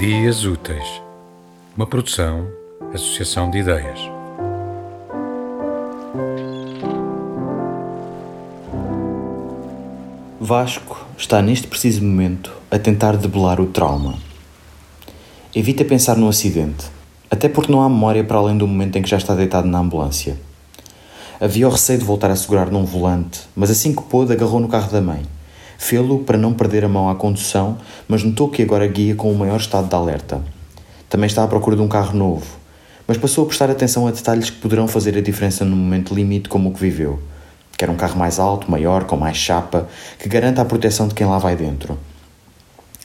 Dias Úteis, uma produção, associação de ideias. Vasco está neste preciso momento a tentar debelar o trauma. Evita pensar no acidente, até porque não há memória para além do momento em que já está deitado na ambulância. Havia o receio de voltar a segurar num volante, mas assim que pôde, agarrou no carro da mãe. Fê-lo para não perder a mão à condução, mas notou que agora guia com o maior estado de alerta. Também está à procura de um carro novo, mas passou a prestar atenção a detalhes que poderão fazer a diferença no momento limite como o que viveu. Quer um carro mais alto, maior, com mais chapa, que garanta a proteção de quem lá vai dentro.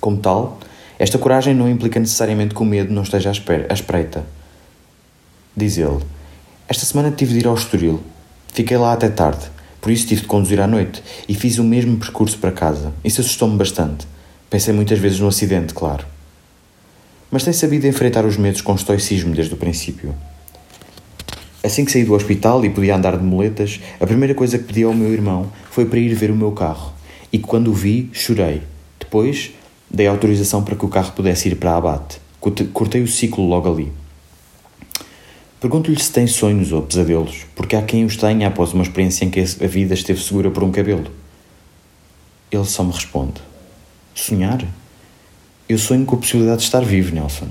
Como tal, esta coragem não implica necessariamente que o medo não esteja à espreita. Diz ele: Esta semana tive de ir ao Estoril. Fiquei lá até tarde. Por isso tive de conduzir à noite e fiz o mesmo percurso para casa. Isso assustou-me bastante. Pensei muitas vezes no acidente, claro. Mas tem sabido enfrentar os medos com estoicismo desde o princípio. Assim que saí do hospital e podia andar de muletas, a primeira coisa que pedi ao meu irmão foi para ir ver o meu carro. E quando o vi, chorei. Depois, dei autorização para que o carro pudesse ir para a abate. Cortei o ciclo logo ali. Pergunto-lhe se tem sonhos ou pesadelos, porque há quem os tenha após uma experiência em que a vida esteve segura por um cabelo. Ele só me responde: Sonhar? Eu sonho com a possibilidade de estar vivo, Nelson.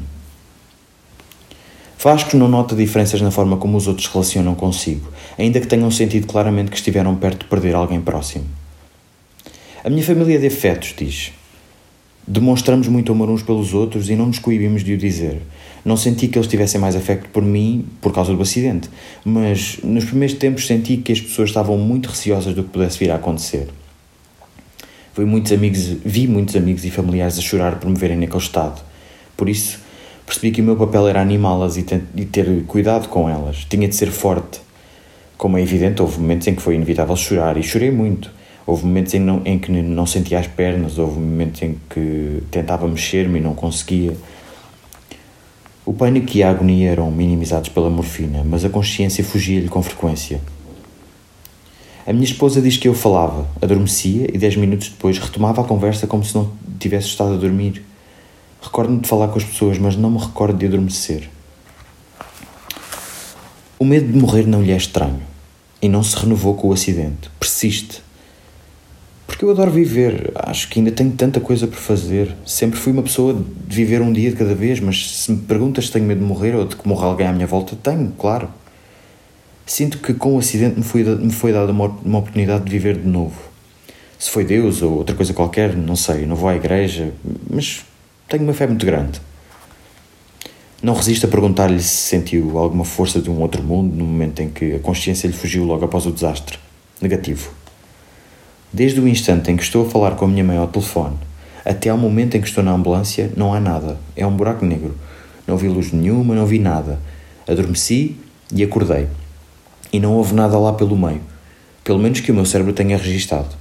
Vasco não nota diferenças na forma como os outros relacionam consigo, ainda que tenham sentido claramente que estiveram perto de perder alguém próximo. A minha família de afetos, diz. Demonstramos muito amor uns pelos outros e não nos coibimos de o dizer. Não senti que eles tivessem mais afeto por mim por causa do acidente, mas nos primeiros tempos senti que as pessoas estavam muito receosas do que pudesse vir a acontecer. Vi muitos amigos, vi muitos amigos e familiares a chorar por me verem naquele estado. Por isso, percebi que o meu papel era animá-las e ter cuidado com elas. Tinha de ser forte. Como é evidente, houve momentos em que foi inevitável chorar e chorei muito Houve momentos em, não, em que não sentia as pernas, houve momentos em que tentava mexer-me e não conseguia. O pânico e a agonia eram minimizados pela morfina, mas a consciência fugia-lhe com frequência. A minha esposa diz que eu falava, adormecia e dez minutos depois retomava a conversa como se não tivesse estado a dormir. Recordo-me de falar com as pessoas, mas não me recordo de adormecer. O medo de morrer não lhe é estranho e não se renovou com o acidente. Persiste. Eu adoro viver, acho que ainda tenho tanta coisa por fazer. Sempre fui uma pessoa de viver um dia de cada vez, mas se me perguntas se tenho medo de morrer ou de que morra alguém à minha volta, tenho, claro. Sinto que com o acidente me foi, me foi dada uma, uma oportunidade de viver de novo. Se foi Deus ou outra coisa qualquer, não sei, não vou à igreja, mas tenho uma fé muito grande. Não resisto a perguntar-lhe se sentiu alguma força de um outro mundo no momento em que a consciência lhe fugiu logo após o desastre. Negativo. Desde o instante em que estou a falar com a minha mãe ao telefone até ao momento em que estou na ambulância, não há nada. É um buraco negro. Não vi luz nenhuma, não vi nada. Adormeci e acordei. E não houve nada lá pelo meio. Pelo menos que o meu cérebro tenha registado.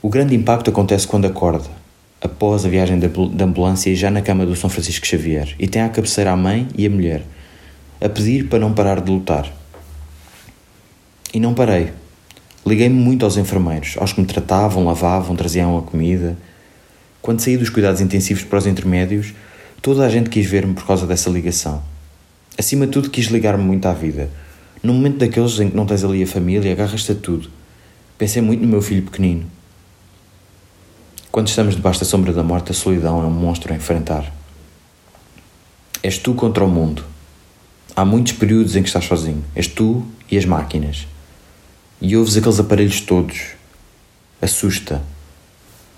O grande impacto acontece quando acorda, após a viagem da ambulância e já na cama do São Francisco Xavier, e tem à cabeceira a mãe e a mulher, a pedir para não parar de lutar. E não parei. Liguei-me muito aos enfermeiros, aos que me tratavam, lavavam, traziam a comida. Quando saí dos cuidados intensivos para os intermédios, toda a gente quis ver-me por causa dessa ligação. Acima de tudo, quis ligar-me muito à vida. No momento daqueles em que não tens ali a família, agarras-te a tudo. Pensei muito no meu filho pequenino. Quando estamos debaixo da sombra da morte, a solidão é um monstro a enfrentar. És tu contra o mundo. Há muitos períodos em que estás sozinho. És tu e as máquinas e ouves aqueles aparelhos todos. Assusta.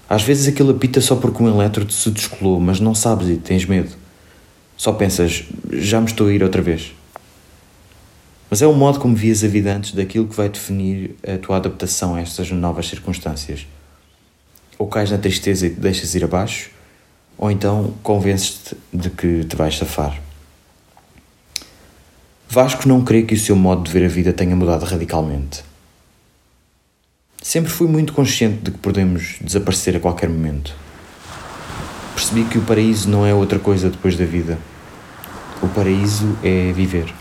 Às vezes aquilo apita só porque um elétrodo se descolou, mas não sabes e tens medo. Só pensas, já me estou a ir outra vez. Mas é o modo como vias a vida antes daquilo que vai definir a tua adaptação a estas novas circunstâncias. Ou cais na tristeza e te deixas ir abaixo, ou então convences-te de que te vais safar. Vasco não crê que o seu modo de ver a vida tenha mudado radicalmente. Sempre fui muito consciente de que podemos desaparecer a qualquer momento. Percebi que o paraíso não é outra coisa depois da vida. O paraíso é viver.